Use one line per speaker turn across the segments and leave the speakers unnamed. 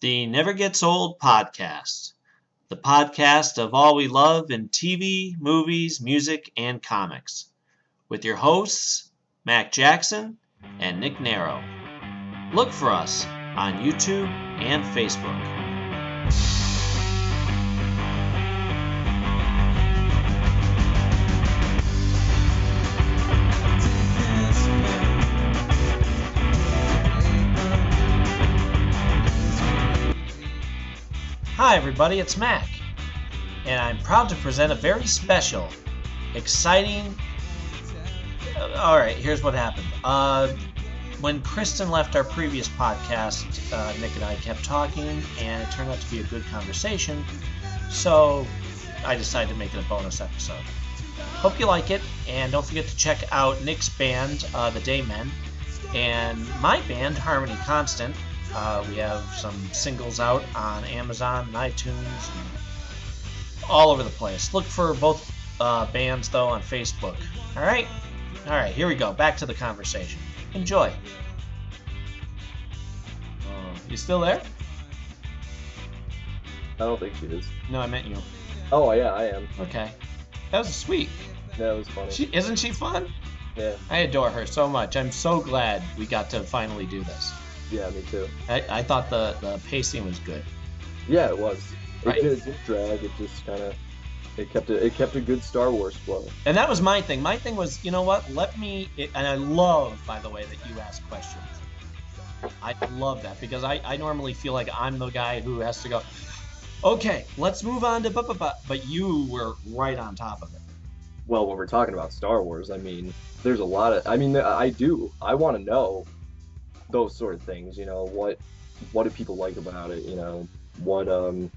the Never Gets Old podcast, the podcast of all we love in TV, movies, music, and comics, with your hosts, Mac Jackson and Nick Narrow. Look for us on YouTube and Facebook. Everybody, it's Mac, and I'm proud to present a very special, exciting. Uh, all right, here's what happened. Uh, when Kristen left our previous podcast, uh, Nick and I kept talking, and it turned out to be a good conversation, so I decided to make it a bonus episode. Hope you like it, and don't forget to check out Nick's band, uh, The Daymen, and my band, Harmony Constant. Uh, we have some singles out on Amazon and iTunes, and all over the place. Look for both uh, bands though on Facebook. All right, all right. Here we go. Back to the conversation. Enjoy. Uh, you still there?
I don't think she is.
No, I meant you.
Oh yeah, I am.
Okay, that was sweet.
That was funny.
She isn't she fun?
Yeah,
I adore her so much. I'm so glad we got to finally do this.
Yeah, me too.
I, I thought the, the pacing was good.
Yeah, it was. It,
Right.
did, it drag. It just kind of it kept a, it kept a good Star Wars flow.
And that was my thing. My thing was, you know what? Let me. And I love, by the way, that you ask questions. I love that because I, I normally feel like I'm the guy who has to go, okay, let's move on to but but but. But you were right on top of it.
Well, when we're talking about Star Wars, I mean, there's a lot of. I mean, I do. I want to know those sort of things. You know, what what do people like about it? You know, what um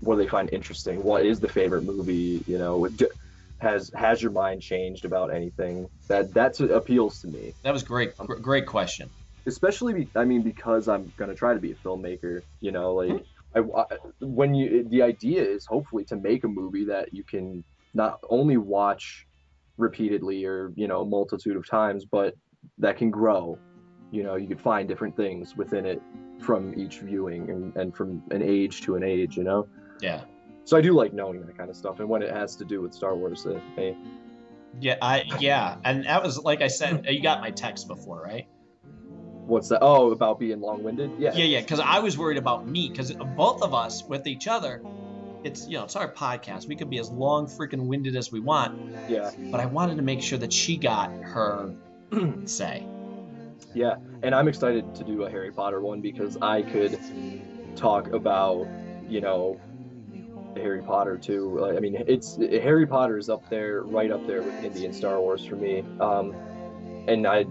what do they find interesting? What is the favorite movie? You know, has has your mind changed about anything? That that appeals to me.
That was great. gr- Great question.
especially be, I mean because I'm gonna try to be a filmmaker. You know, like I, I- when you the idea is hopefully to make a movie that you can not only watch repeatedly or you know a multitude of times, but that can grow. You know, you could find different things within it from each viewing and, and from an age to an age. You know,
Yeah.
so I do like knowing that kind of stuff. And when it has to do with Star Wars, uh, hey,
Yeah. I yeah. And that was like I said. You got my text before, right?
what's that? Oh, about being long-winded? Yeah.
Yeah, yeah. Because I was worried about me. Because both of us with each other, it's you know it's our podcast. We could be as long freaking winded as we want.
yeah.
but I wanted to make sure that she got her say.
Yeah, and I'm excited to do a Harry Potter one because I could talk about, you know, Harry Potter too. Like, I mean, it's Harry Potter is up there, right up there with Indian Star Wars for me. Um, and I,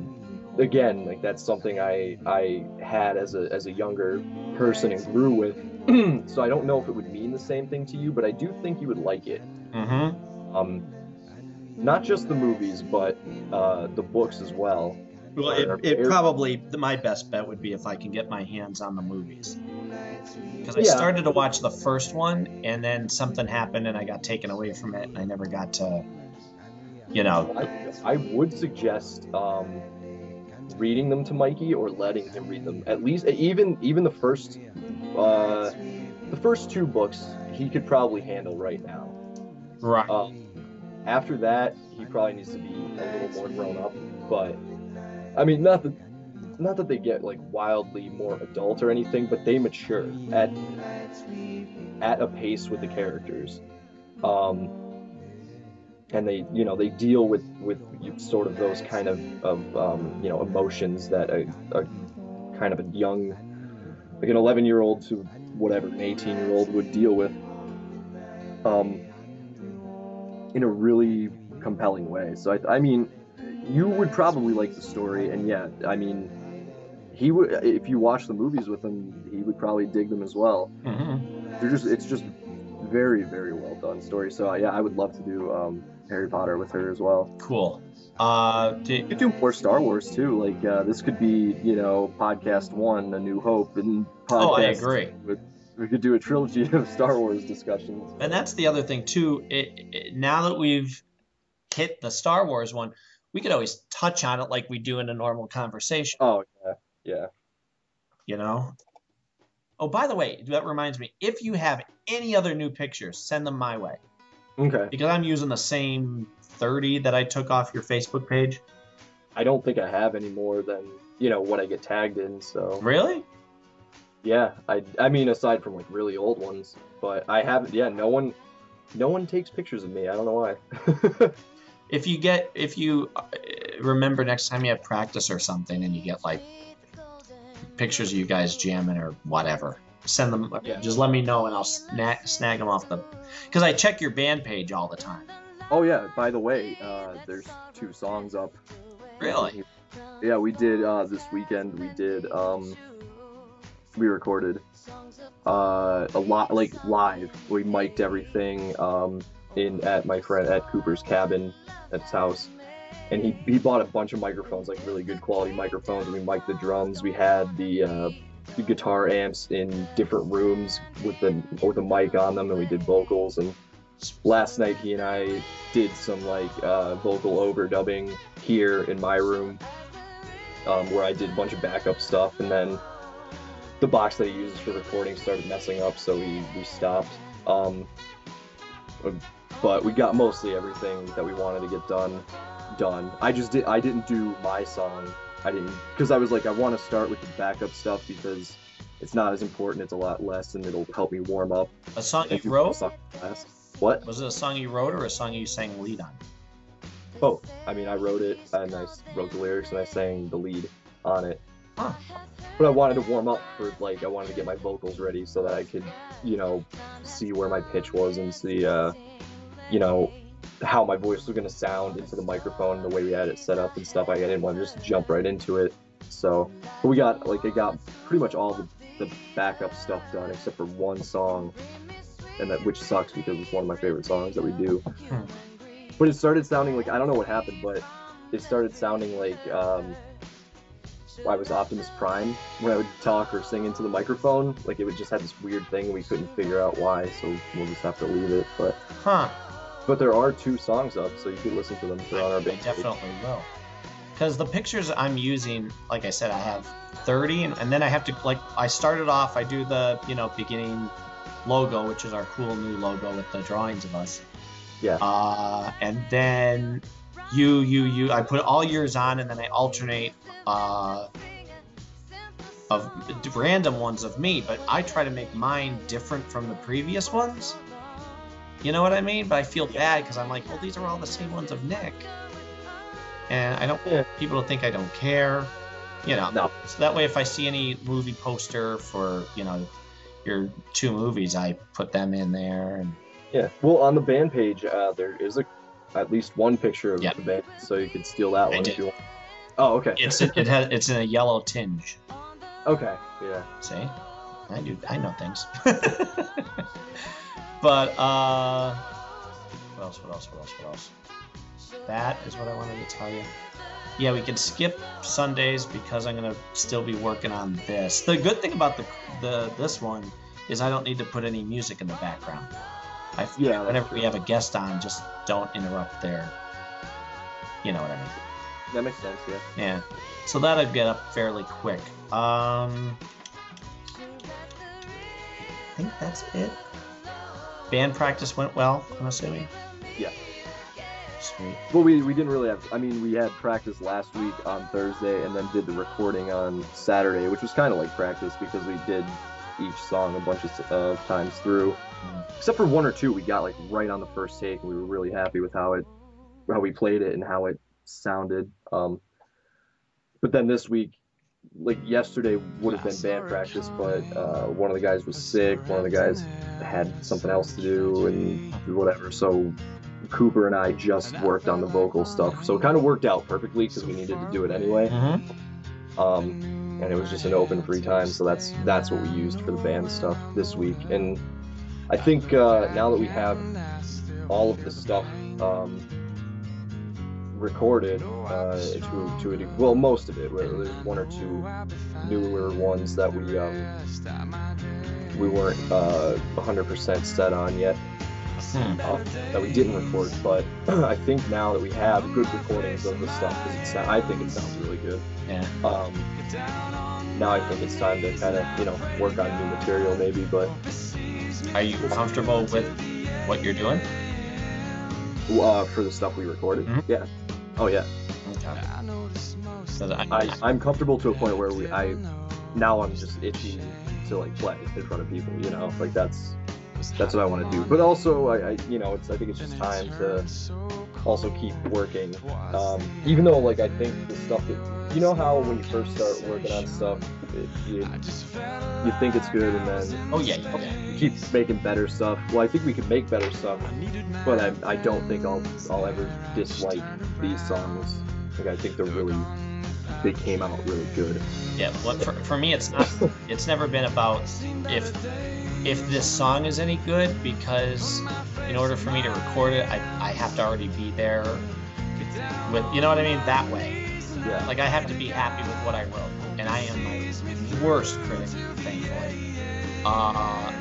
again, like that's something I I had as a as a younger person and grew with. so I don't know if it would mean the same thing to you, but I do think you would like it.
Mm-hmm.
Um, not just the movies, but uh, the books as well.
Well, it, it probably my best bet would be if I can get my hands on the movies. Because I
Yeah.
started to watch the first one, and then something happened, and I got taken away from it, and I never got to, you know.
I, I would suggest um, reading them to Mikey or letting him read them. At least even even the first uh, the first two books he could probably handle right now.
Right.
Um, after that, he probably needs to be a little more grown up. But I mean, not that not that they get like wildly more adult or anything, but they mature at at a pace with the characters. Um, and they, you know, they deal with with sort of those kind of of um, you know emotions that a, a kind of a young, like an 11 year old to whatever an 18 year old would deal with. Um, in a really compelling way. So I, I mean, you would probably like the story, and yeah, I mean, he would if you watch the movies with him, he would probably dig them as well.
hmm
They're just it's just very very well done story. So yeah, I would love to do um, Harry Potter with her as well.
Cool. Uh,
You
did,
could do more Star Wars too. Like uh, this could be you know podcast one, A New Hope, and podcast.
oh, I agree.
With, we could do a trilogy of Star Wars discussions.
And that's the other thing too. It, it now that we've hit the Star Wars one, we could always touch on it like we do in a normal conversation.
Oh yeah, yeah.
You know, Oh, by the way, that reminds me. If you have any other new pictures, send them my way
Okay.
because I'm using the same 30 that I took off your Facebook page.
I don't think I have any more than you know what I get tagged in. So
Really?
yeah, I I mean aside from like really old ones, but I haven't. Yeah, no one, no one takes pictures of me. I don't know why.
If you get, if you uh, remember next time you have practice or something, and you get like pictures of you guys jamming or whatever, send them.
Yeah.
Just let me know, and I'll snag snag them off the. Because I check your band page all the time.
oh yeah. By the way, uh, there's two songs up.
Really?
Yeah, we did uh, this weekend. We did. Um, we recorded uh, a lot, like live. We mic'd everything um, in at my friend at Cooper's cabin at his house, and he he bought a bunch of microphones, like really good quality microphones. We mic'd the drums. We had the uh, the guitar amps in different rooms with the with a mic on them, and we did vocals. And last night he and I did some like uh, vocal overdubbing here in my room um, where I did a bunch of backup stuff, and then the box that he uses for recording started messing up, so we, we stopped. Um, but we got mostly everything that we wanted to get done done. I just did I didn't do my song. I didn't because I was like I want to start with the backup stuff because it's not as important. It's a lot less, and it'll help me warm up.
A song you wrote?
song. What?
Was it a song you wrote or a song you sang lead on?
Oh, I mean, I wrote it and I wrote the lyrics and I sang the lead on it.
Huh.
But I wanted to warm up for like I wanted to get my vocals ready so that I could, you know, see where my pitch was and see, uh, you know, how my voice was gonna sound into the microphone, the way we had it set up and stuff. I didn't want to just jump right into it. So, but we got like I got pretty much all the, the backup stuff done except for one song, and that which sucks because it's one of my favorite songs that we do.
Hmm.
But it started sounding like I don't know what happened, but it started sounding like um, I was Optimus Prime when I would talk or sing into the microphone. Like it would just have this weird thing, we couldn't figure out why, so we'll just have to leave it. But
Huh.
But there are two songs up, so you could listen to them. They're on our band
definitely will. Because the pictures I'm using, like I said, I have 30, and, and then I have to like I started off. I do the you know beginning logo, which is our cool new logo with the drawings of us.
Yeah.
Uh, and then you you you I put all yours on, and then I alternate uh, of random ones of me, but I try to make mine different from the previous ones. You know what I mean? But I feel bad because I'm like, well, these are all the same ones of Nick, and I don't.
Yeah.
People to think I don't care. You know.
No.
So that way, if I see any movie poster for you know your two movies, I put them in there, and
Yeah. Well, on the band page, uh, there is a at least one picture of
Yeah.
the band, so you could steal that
I
one
did.
if you want. Oh, okay.
it's it has it's in a yellow tinge.
Okay. Yeah.
See, I do I know things. but uh, what else? What else? What else? What else? That is what I wanted to tell you. Yeah, we can skip Sundays because I'm gonna still be working on this. The good thing about the the this one is I don't need to put any music in the background. I,
Yeah, that's
whenever we have a guest on, just don't interrupt their. You know what I mean?
That makes sense. Yeah.
Yeah. So that'd get up fairly quick. Um, think that's it. Band practice went well, I'm assuming.
Yeah.
Sweet.
Well, we, we didn't really have. I mean, we had practice last week on Thursday, and then did the recording on Saturday, which was kind of like practice because we did each song a bunch of uh, times through.
Mm.
Except for one or two, we got like right on the first take, and we were really happy with how it, how we played it and how it sounded. Um, but then this week, like yesterday, would have been band practice, but uh, one of the guys was sick. One of the guys had something else to do, and whatever. So Cooper and I just worked on the vocal stuff, so it kind of worked out perfectly because we needed to do it anyway.
Mm-hmm.
Um, and it was just an open free time, so that's that's what we used for the band stuff this week. And I think uh, now that we have all of the stuff um, recorded uh, to to a well, most of it. There's one or two newer ones that we um, we weren't uh, 100% set on yet
Hmm.
uh, that we didn't record, but I think now that we have good recordings of the stuff, because I think it sounds really good.
Yeah.
Um, now I think it's time to kind of you know work on new material maybe. But
Are you comfortable with what you're doing?
uh, for the stuff we recorded,
Mhm.
yeah, oh yeah,
Okay. 'Cause I-
I I'm comfortable to a point where we I now I'm just itchy to like play in front of people. You know, like that's that's what I want to do. But also I, I you know it's I think it's just time to also keep working. Um, even though like I think the stuff that you know how when you first start working on stuff, it, you you think it's good and then
oh yeah, yeah.
you keep making better stuff. Well, I think we can make better stuff, but I, I don't think I'll I'll ever dislike these songs. Like I think they're really they came out really good.
Yeah, what for, for me it's not it's never been about if if this song is any good because in order for me to record it I, I have to already be there with you know what I mean that way.
Yeah.
Like I have to be happy with what I wrote. And I am my worst critic, thankfully. Uh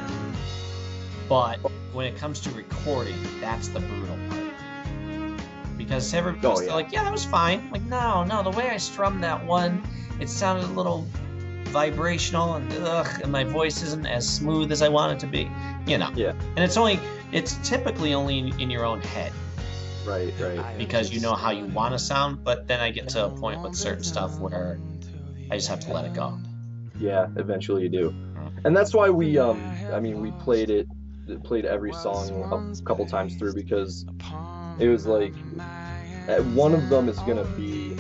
but when it comes to recording, that's the brutal part. Because everybody's
Oh, yeah.
like, yeah, that was fine. Like, no, no, the way I strummed that one, it sounded a little vibrational and ugh, and my voice isn't as smooth as I want it to be. You know.
Yeah.
And it's only it's typically only in, in your own head
Right, right.
because you know how you want to sound, but then I get to a point with certain stuff where I just have to let it go.
Yeah, eventually you do. And that's why we um I mean we played it played every song a couple times through because it was like one of them is gonna be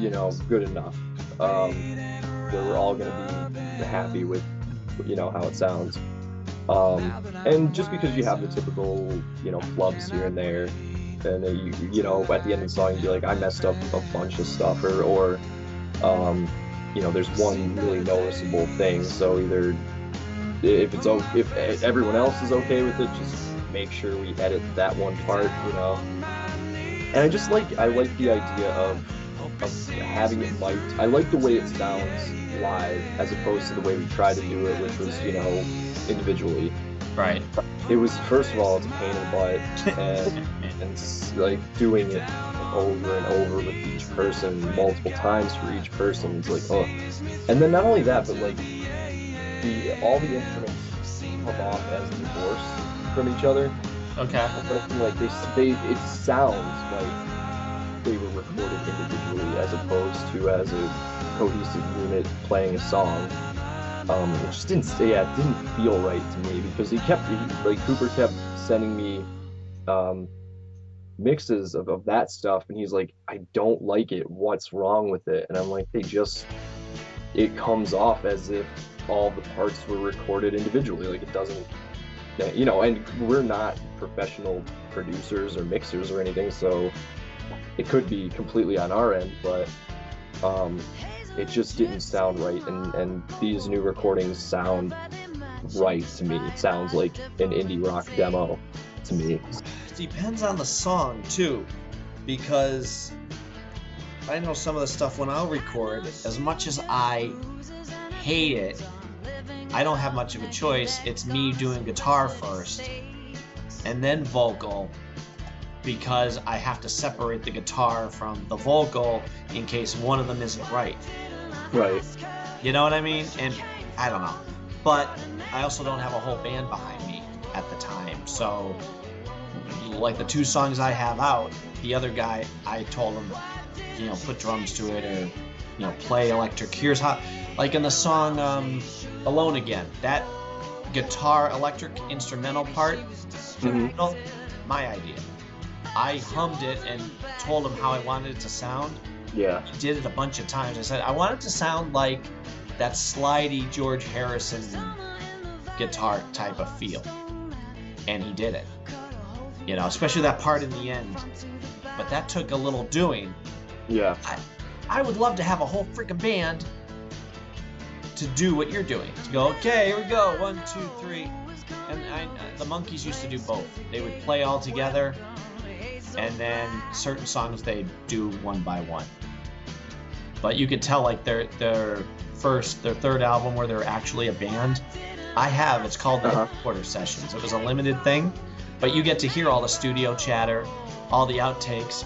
you know good enough um we're all gonna be happy with you know how it sounds. Um and just because you have the typical you know flubs here and there and then you you know at the end of the song you'd be like I messed up a bunch of stuff or or um you know there's one really noticeable thing. So either if it's if everyone else is okay with it just make sure we edit that one part you know? And i just like i like the idea of of having it mic'd i like the way it sounds live as opposed to the way we tried to do it which was you know individually
Right.
it was first of all it's a pain in the butt and and like doing it over and over with each person multiple times for each person it's like oh and then not only that but like the all the instruments come off as divorced from each other
Okay.
but like they they it sounds like they were recorded individually as opposed to as a cohesive unit playing a song um, it just didn't yeah it didn't feel right to me because he kept he, like Cooper kept sending me um, mixes of, of that stuff and he's like I don't like it. What's wrong with it? And I'm like they just it comes off as if all the parts were recorded individually. Like it doesn't you know and we're not professional producers or mixers or anything so it could be completely on our end but um, it just didn't sound right and and these new recordings sound right to me. It sounds like an indie rock demo to me.
Depends on the song too, because I know some of the stuff when I'll record, as much as I hate it, I don't have much of a choice. It's me doing guitar first and then vocal because I have to separate the guitar from the vocal in case one of them isn't right.
right
You know what I mean? And I don't know. But I also don't have a whole band behind me at the time. So, like the two songs I have out, the other guy, I told him, you know, put drums to it or, you know, play electric. Here's how, like in the song um, Alone Again, that guitar electric instrumental part,
Mhm.
my idea. I hummed it and told him how I wanted it to sound
yeah
did it a bunch of times. I said I want it to sound like that slidey George Harrison guitar type of feel, and he did it. You know, especially that part in the end. But that took a little doing.
yeah
I would love to have a whole freaking band to do what you're doing. To go, okay, here we go, one, two, three. And I, the Monkees used to do both. They would play all together, and then certain songs they do one by one. But you could tell like their their first, their third album where they're actually a band. I have. It's called the
Uh-huh.
Headquarters Sessions. It was a limited thing, but you get to hear all the studio chatter, all the outtakes,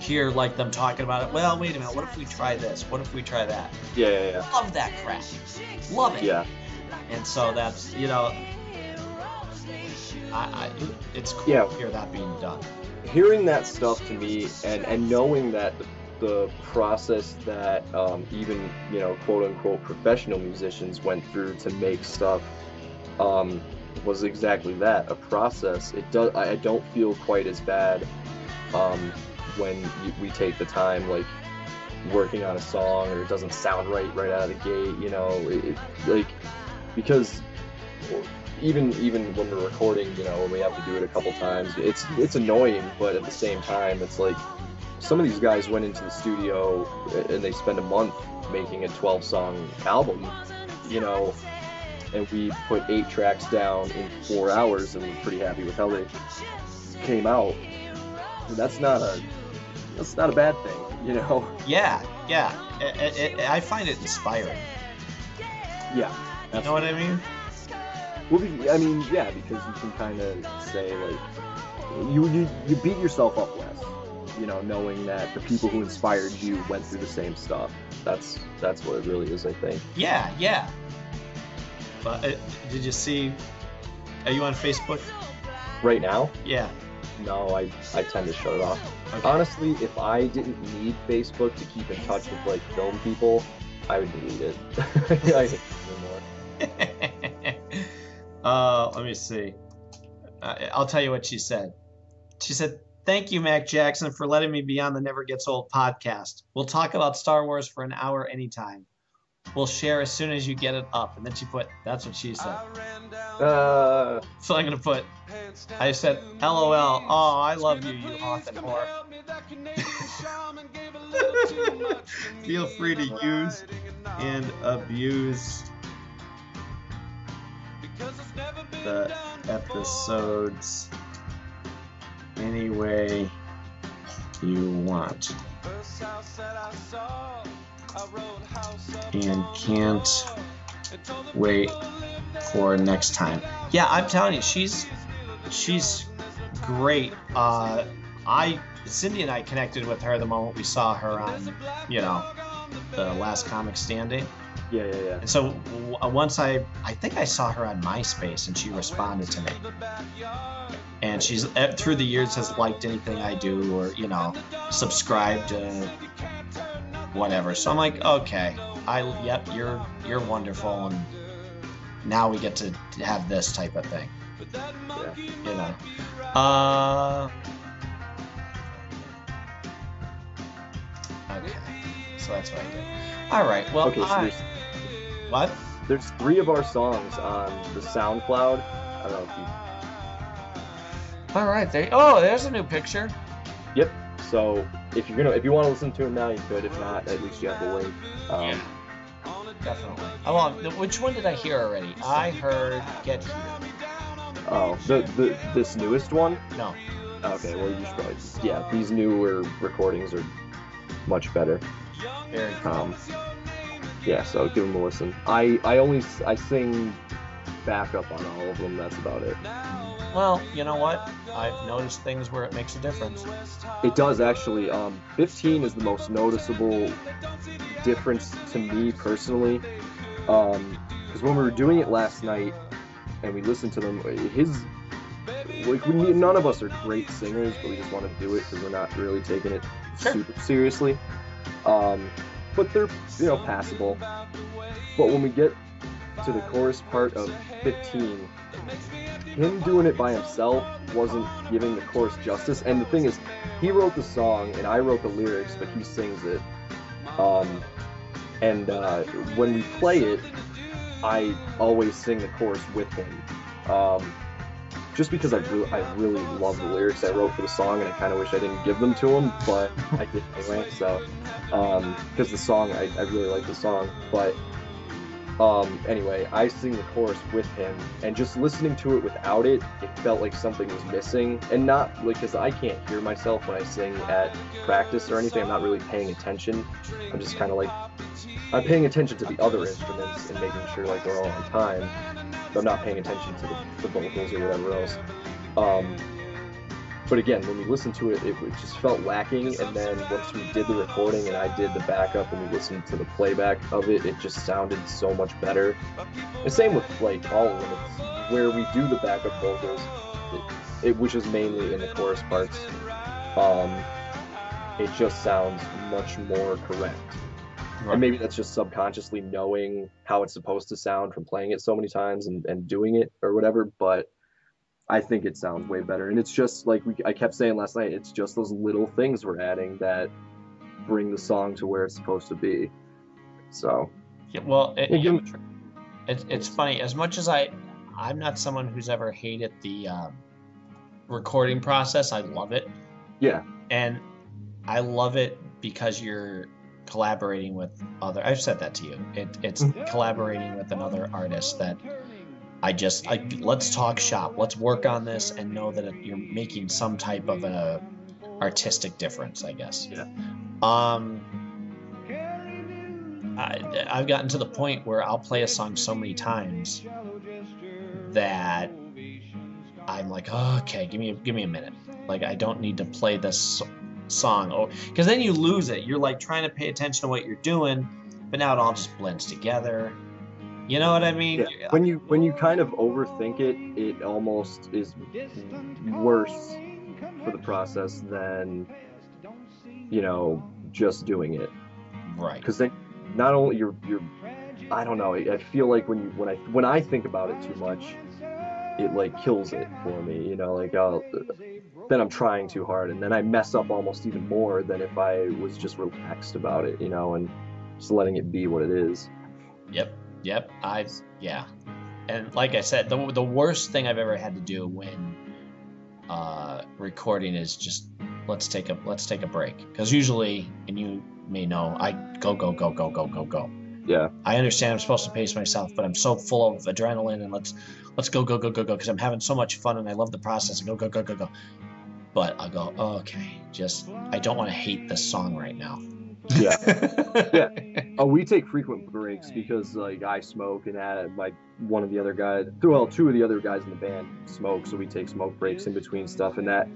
hear like them talking about it. Well, wait a minute. What if we try this? What if we try that?
Yeah, yeah, yeah.
Love that crap. Love it.
Yeah.
And so that's you know, I, I it's cool
Yeah.
to hear that being done.
Hearing that stuff to me and and knowing that the, the process that um, even you know quote unquote professional musicians went through to make stuff um, was exactly that a process. It does I don't feel quite as bad um, when you, we take the time like working on a song or it doesn't sound right right out of the gate you know it, it, like because even even when we're recording, you know, when we have to do it a couple times, it's it's annoying, but at the same time, it's like some of these guys went into the studio and they spend a month making a 12 song album, you know, and we put eight tracks down in four hours, and we're pretty happy with how they came out. And that's not a that's not a bad thing, you know.
Yeah, yeah. I, I, I find it inspiring.
Yeah.
You know what I mean?
Well, I mean, yeah, because you can kind of say like you, you you beat yourself up less, you know, knowing that the people who inspired you went through the same stuff. That's that's what it really is, I think.
Yeah, yeah. But uh, did you see? Are you on Facebook?
Right now,
Yeah.
no, I I tend to shut it off.
Okay.
Honestly, if I didn't need Facebook to keep in touch with like film people, I would delete it. I hate it anymore.
uh, let me see. I I'll tell you what she said. She said, "Thank you, Mac Jackson, for letting me be on the Never Gets Old podcast. We'll talk about Star Wars for an hour anytime. We'll share as soon as you get it up." And then she put, "That's what she said."
Uh,
So I'm gonna put. I said, "LOL. Oh, I love you, you often whore." Feel free to use and abuse the episodes any way you want. And can't wait for next time. Yeah i'm telling you she's she's great. Uh i cindy and i connected with her the moment we saw her on you know the last comic standing
yeah, yeah, yeah.
and so w- once I, I think I saw her on MySpace, and she responded to me. And she's eh, through the years has liked anything I do, or you know, subscribed to whatever. So I'm like, okay, I yep, you're you're wonderful, and now we get to have this type of thing,
yeah.
you know. Uh, okay, so that's what I did. All right, well,
Okay, so
I,
there's
what?
there's three of our songs on the SoundCloud. I don't know if you
All right, there. Oh, there's a new picture.
Yep. So if you're gonna, if you want to listen to it now, you could. If not, at least you have the link. Um,
definitely. Oh, well, which one did I hear already? I heard "Get Here."
Oh, the, the this newest one.
No.
Okay. Well, you should probably. Yeah, these newer recordings are much better. Um, yeah. So give them a listen. I I only I sing backup on all of them. That's about it.
Well, you know what? I've noticed things where it makes a difference.
It does actually. Um, 15 is the most noticeable difference to me personally. Um, because when we were doing it last night and we listened to them, his like we none of us are great singers, but we just want to do it because we're not really taking it. Super seriously. Um, but they're you know passable. But when we get to the chorus part of 15, him doing it by himself wasn't giving the chorus justice. And the thing is, he wrote the song and I wrote the lyrics, but he sings it. Um, and uh, when we play it, I always sing the chorus with him. Um, just because I really, I really love the lyrics I wrote for the song, and I kind of wish I didn't give them to him, but I did anyway. So, because the song, I, I really like the song, but um, anyway, I sing the chorus with him, and just listening to it without it, it felt like something was missing, and not like because I can't hear myself when I sing at practice or anything. I'm not really paying attention. I'm just kind of like I'm paying attention to the other instruments and making sure like they're all on time. I'm not paying attention to the, the vocals or whatever else. Um, but again, when we listened to it, it, it just felt lacking. And then once we did the recording and I did the backup and we listened to the playback of it, it just sounded so much better. The same with like all of them. Where we do the backup vocals, it, it which is mainly in the chorus parts. Um, it just sounds much more correct. And maybe that's just subconsciously knowing how it's supposed to sound from playing it so many times and, and doing it or whatever. But I think it sounds way better. And it's just like we, I kept saying last night, it's just those little things we're adding that bring the song to where it's supposed to be. So,
Yeah, well, it,
Yeah,
it's it's funny. As much as I, I'm not someone who's ever hated the um, recording process. I love it,
yeah,
and I love it because you're collaborating with other. I've said that to you. It, it's
Mhm.
collaborating with another artist that I just I, let's talk shop. Let's work on this and know that you're making some type of a artistic difference. I guess.
Yeah.
Um. I, I've gotten to the point where I'll play a song so many times that I'm like, oh, okay, give me give me a minute. Like I don't need to play this song, oh, because then you lose it. You're like trying to pay attention to what you're doing, but now it all just blends together. You know what I mean?
yeah. When you when you kind of overthink it, it almost is worse for the process than you know just doing it.
Right.
because then not only you're you're I don't know I feel like when you when I when I think about it too much it like kills it for me you know like I'll then I'm trying too hard and then I mess up almost even more than if I was just relaxed about it you know and just letting it be what it is
Yep. Yep. I yeah. And like I said, the the worst thing I've ever had to do when uh, recording is just let's take a let's take a break because usually, and you may know, I go go go go go go go.
yeah
I understand I'm supposed to pace myself, but I'm so full of adrenaline and let's let's go go go go go because I'm having so much fun and I love the process. Go go go go go. But I'll go oh, okay. Just I don't want to hate this song right now.
yeah Yeah. oh we take frequent breaks because like I smoke and Adam, like one of the other guys well two of the other guys in the band smoke so we take smoke breaks in between stuff and that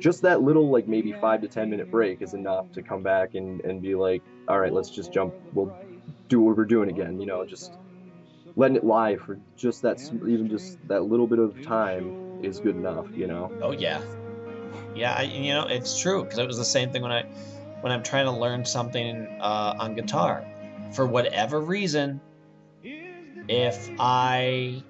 just that little like maybe five to ten minute break is enough to come back and and be like all right let's just jump we'll do what we're doing again you know just letting it lie for just that even just that little bit of time is good enough you know
Oh yeah, yeah. I, you know, it's true because it was the same thing when I, when I'm trying to learn something uh, on guitar, for whatever reason, if I,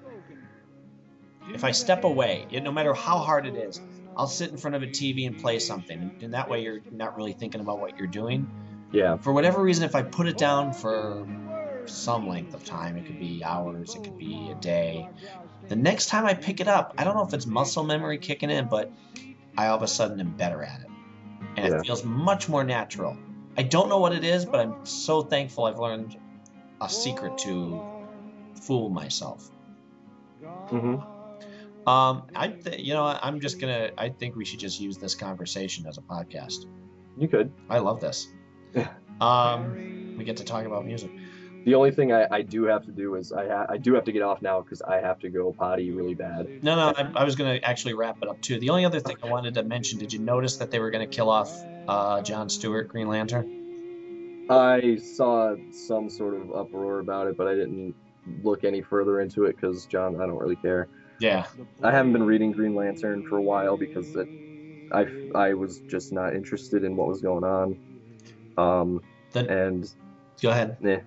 if I step away, it, no matter how hard it is, I'll sit in front of a TV and play something, and that way you're not really thinking about what you're doing.
yeah
For whatever reason, if I put it down for some length of time, it could be hours, it could be a day. The next time I pick it up, I don't know if it's muscle memory kicking in, but I all of a sudden am better at it. And
Yeah.
it feels much more natural. I don't know what it is, but I'm so thankful I've learned a secret to fool myself.
hmm
Um, I, th- you know, I'm just gonna. I think we should just use this conversation as a podcast.
you could
I love this.
Yeah.
Um, we get to talk about music.
The only thing I, I do have to do is I ha- I do have to get off now because I have to go potty really bad
No, no, I, I was going to actually wrap it up too. The only other thing I wanted to mention, did you notice that they were going to kill off uh, John Stewart, Green Lantern?
I saw some sort of uproar about it, but I didn't look any further into it because John, I don't really care.
Yeah.
I haven't been reading Green Lantern for a while because it, I I was just not interested in what was going on. Um,
Then
and
go ahead.
eh.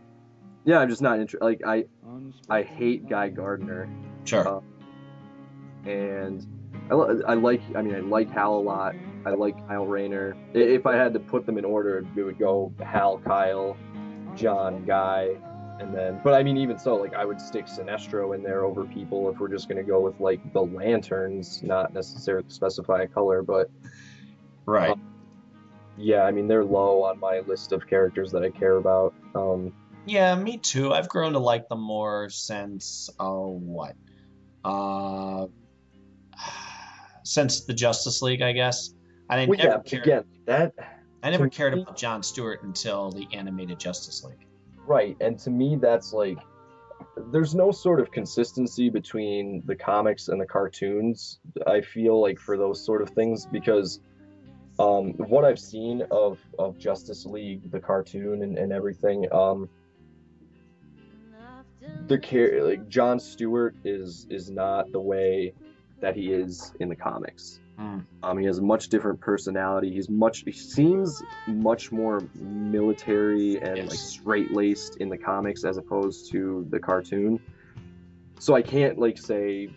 Yeah, I'm just not interested. Like I I hate Guy Gardner,
Sure.
Uh, and I, I like I mean I like Hal a lot. I like Kyle Rayner. If I had to put them in order, it would go Hal, Kyle, John, Guy, and then. But I mean, even so, like I would stick Sinestro in there over people if we're just gonna go with like the lanterns, not necessarily specify a color. But
right.
yeah, I mean they're low on my list of characters that I care about. Um,
Yeah, me too. I've grown to like them more since oh what, uh, since the Justice League, I guess. I
well,
never
yeah,
cared.
again, that
I never cared
me-
about John Stewart until the animated Justice League.
Right, and to me, that's like there's no sort of consistency between the comics and the cartoons. I feel like for those sort of things because um, what I've seen of of Justice League, the cartoon and, and everything, um, the care like John Stewart is is not the way that he is in the comics.
Mm.
Um, he has a much different personality. He's much he seems much more military and
Yes.
like straight laced in the comics as opposed to the cartoon. So I can't like say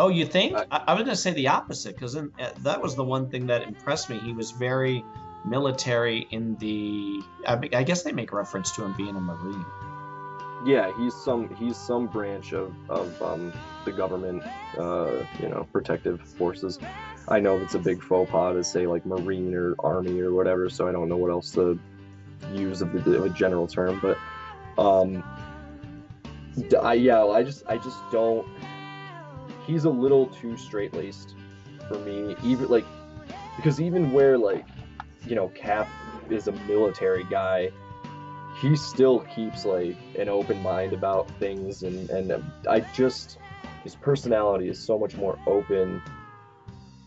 Oh, you think?
I-
I, I was to say the opposite because that was the one thing that impressed me. He was very military in the. I, mean, I guess they make reference to him being a marine.
Yeah he's some he's some branch of of um, the government uh, you know protective forces. I know it's a big faux pas to say like marine or army or whatever, so I don't know what else to use of the, the general term, but um, I yeah I just I just don't. He's a little too straight laced for me, even like because even where like you know Cap is a military guy, he still keeps like an open mind about things, and and I just his personality is so much more open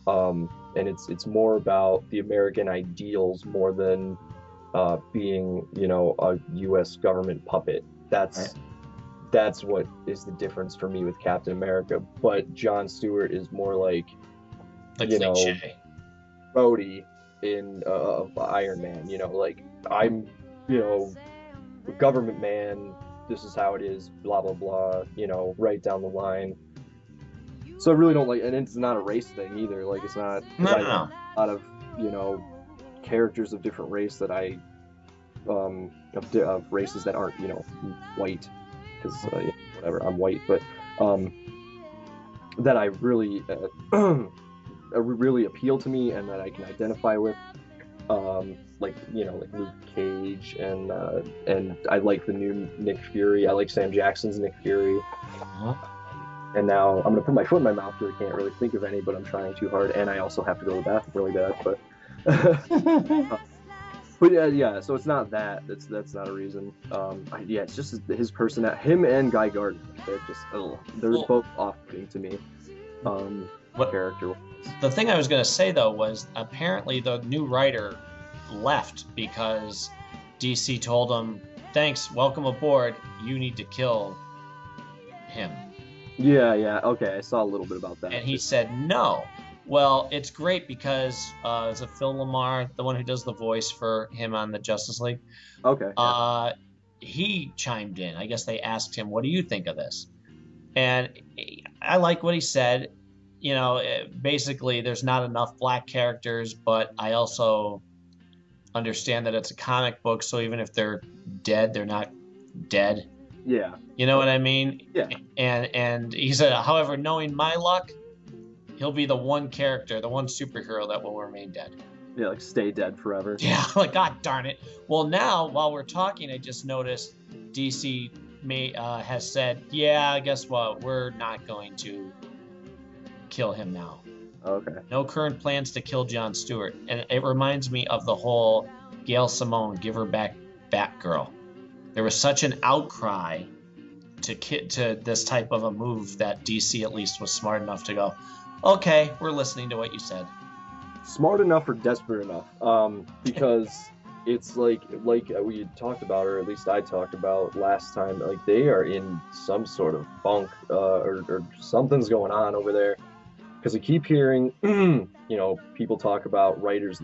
um, and it's it's more about the American ideals more than uh, being you know a U.S. government puppet. That's
Right.
that's what is the difference for me with Captain America. But John Stewart is more like
Like
You know. Rhodey in uh, Iron Man. You know, like I'm you know government man. This is how it is. Blah blah blah. You know, right down the line. So I really don't like, and it's not a race thing either. Like it's not
No, no,
a lot of you know characters of different race that I um of, di- of races that aren't you know white because uh, yeah, whatever I'm white but um that I really uh, really appeal to me and that I can identify with um like you know like Luke Cage and uh, and I like the new Nick Fury I like Sam Jackson's Nick Fury
Uh-huh.
and now I'm gonna put my foot in my mouth because I can't really think of any, but I'm trying too hard, and I also have to go to the bathroom really bad. But, but yeah, yeah. So it's not that. That's that's not a reason. Um, I, yeah, it's just his, his person. Him and Guy Gardner. They're just oh, they're
Well-
both off-putting to me. Um,
What-
character?
The thing I was going to say though was apparently the new writer left because DC told him, "Thanks, welcome aboard. You need to kill him."
Yeah, yeah. Okay, I saw a little bit about that.
And he said no. Well, it's great because uh, is it Phil LaMarr, the one who does the voice for him on the Justice League?
okay.
Uh, he chimed in. I guess they asked him, "What do you think of this?" And I like what he said. You know, eh, basically, there's not enough black characters, but I also understand that it's a comic book, so even if they're dead, they're not dead.
yeah.
You know what I mean?
Yeah.
And and he said, however, knowing my luck, he'll be the one character, the one superhero that will remain dead.
Yeah, like stay dead forever.
Yeah, like God darn it. Well, now while we're talking, I just noticed DC may uh, has said, yeah, guess what? We're not going to kill him now.
Okay.
No current plans to kill John Stewart, and it reminds me of the whole Gail Simone give her back Batgirl. There was such an outcry to ki- to this type of a move that DC at least was smart enough to go, okay, we're listening to what you said.
smart enough or desperate enough um because it's like like we talked about or at least i talked about last time like they are in some sort of funk uh, or, or something's going on over there because i keep hearing you know people talk about writers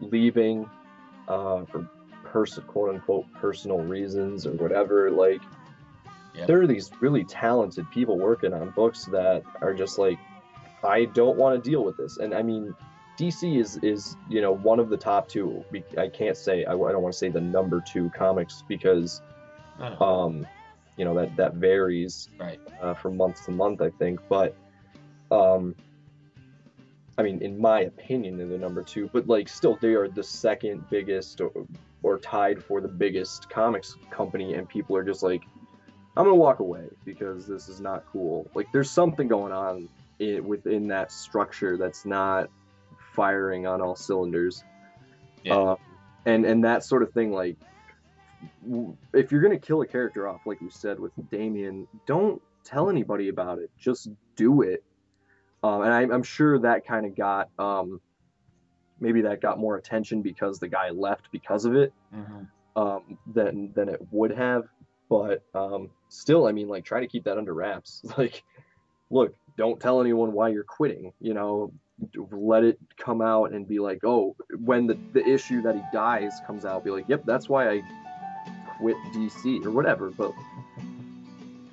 leaving uh, for person quote unquote personal reasons or whatever like
Yep.
there are these really talented people working on books that are just like i don't want to deal with this and i mean DC is is you know one of the top two. I can't say I, I don't want to say the number two comics because um you know that that varies
right.
uh, from month to month I think, but um I mean in my opinion they're the number two, but like still they are the second biggest or, or tied for the biggest comics company, and people are just like I'm gonna walk away because this is not cool. Like there's something going on i within that structure that's not firing on all cylinders.
Yeah.
Uh, and and that sort of thing like if you're gonna kill a character off, like we said with Damian, don't tell anybody about it. Just do it. Um, and I, I'm sure that kind of got um, maybe that got more attention because the guy left because of it
Mhm.
um, than than it would have. But um, still, I mean, like try to keep that under wraps. Like, look, don't tell anyone why you're quitting. You know, let it come out and be like, oh, when the the issue that he dies comes out, be like, yep, that's why I quit DC or whatever. But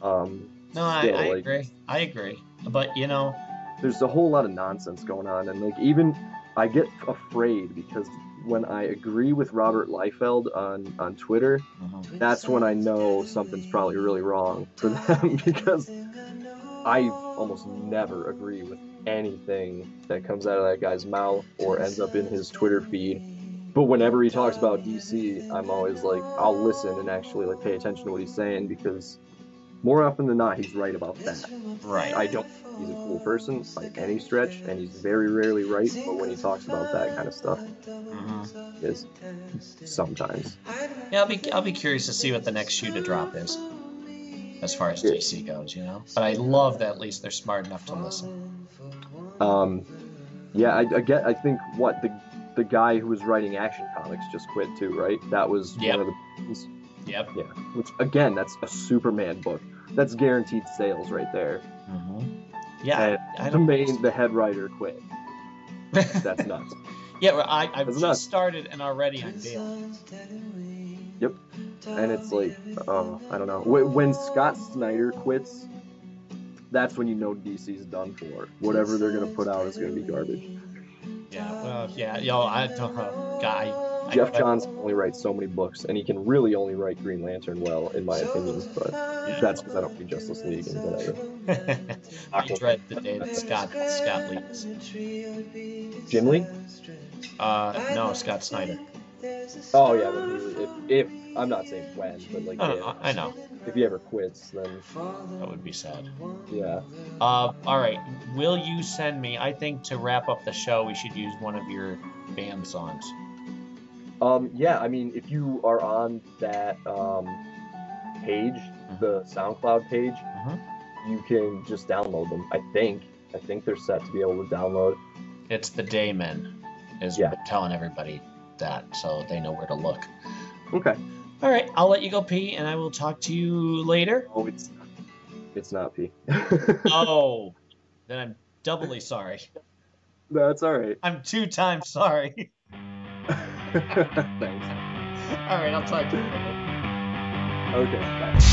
um,
No, I,
still,
I
like,
agree. I agree. But you know,
there's a whole lot of nonsense going on and like even i get afraid because when i agree with robert liefeld on on twitter
mhm.
that's when i know something's probably really wrong for them because i almost never agree with anything that comes out of that guy's mouth or ends up in his twitter feed but whenever he talks about dc i'm always like i'll listen and actually like pay attention to what he's saying because more often than not he's right about that
right.
I don't he's a cool person by any stretch, and he's very rarely right. But when he talks about that kind of stuff,
Mhm.
is sometimes.
Yeah, I'll be I'll be curious to see what the next shoe to drop is, as far as
Yeah.
DC goes. You know, but I love that at least they're smart enough to listen.
Um, yeah, I, I get. I think what the the guy who was writing Action Comics just quit too, right? That was
Yep.
one of the.
Yep.
Yeah, which again, that's a Superman book. That's guaranteed sales right there.
hmm Yeah,
and
I, I
the main, the head writer quit. That's nuts.
yeah, well, I I've
That's
just
nuts.
started and already I'm bailing. Yep.
And it's like, oh, I don't know. When, when Scott Snyder quits, that's when you know DC's done for. Whatever they're gonna put out is gonna be garbage.
Yeah, well, yeah, yo, I don't know, guy. I-
Geoff
I-
Johns can only writes so many books, and he can really only write Green Lantern well, in my opinion. But that's because I don't read Justice League and whatever.
you dread the day that Scott Scott leaves.
Jim Lee?
Uh, no, Scott Snyder.
Oh yeah, if, if I'm not saying when, but like
I,
if,
know, I know
if he ever quits, then
that would be sad.
yeah.
Uh, all right. Will you send me? I think to wrap up the show, we should use one of your band songs.
Um, yeah, I mean, if you are on that um, page, the SoundCloud page,
Mhm.
you can just download them. I think. I think they're set to be able to download.
It's the Daymen, is
Yeah.
telling everybody that so they know where to look.
Okay.
All right. I'll let you go pee, and I will talk to you later.
Oh, it's it's not pee.
oh, then I'm doubly sorry.
That's all right.
I'm two times sorry.
Thanks.
All right. I'll talk to you later.
Okay. Bye.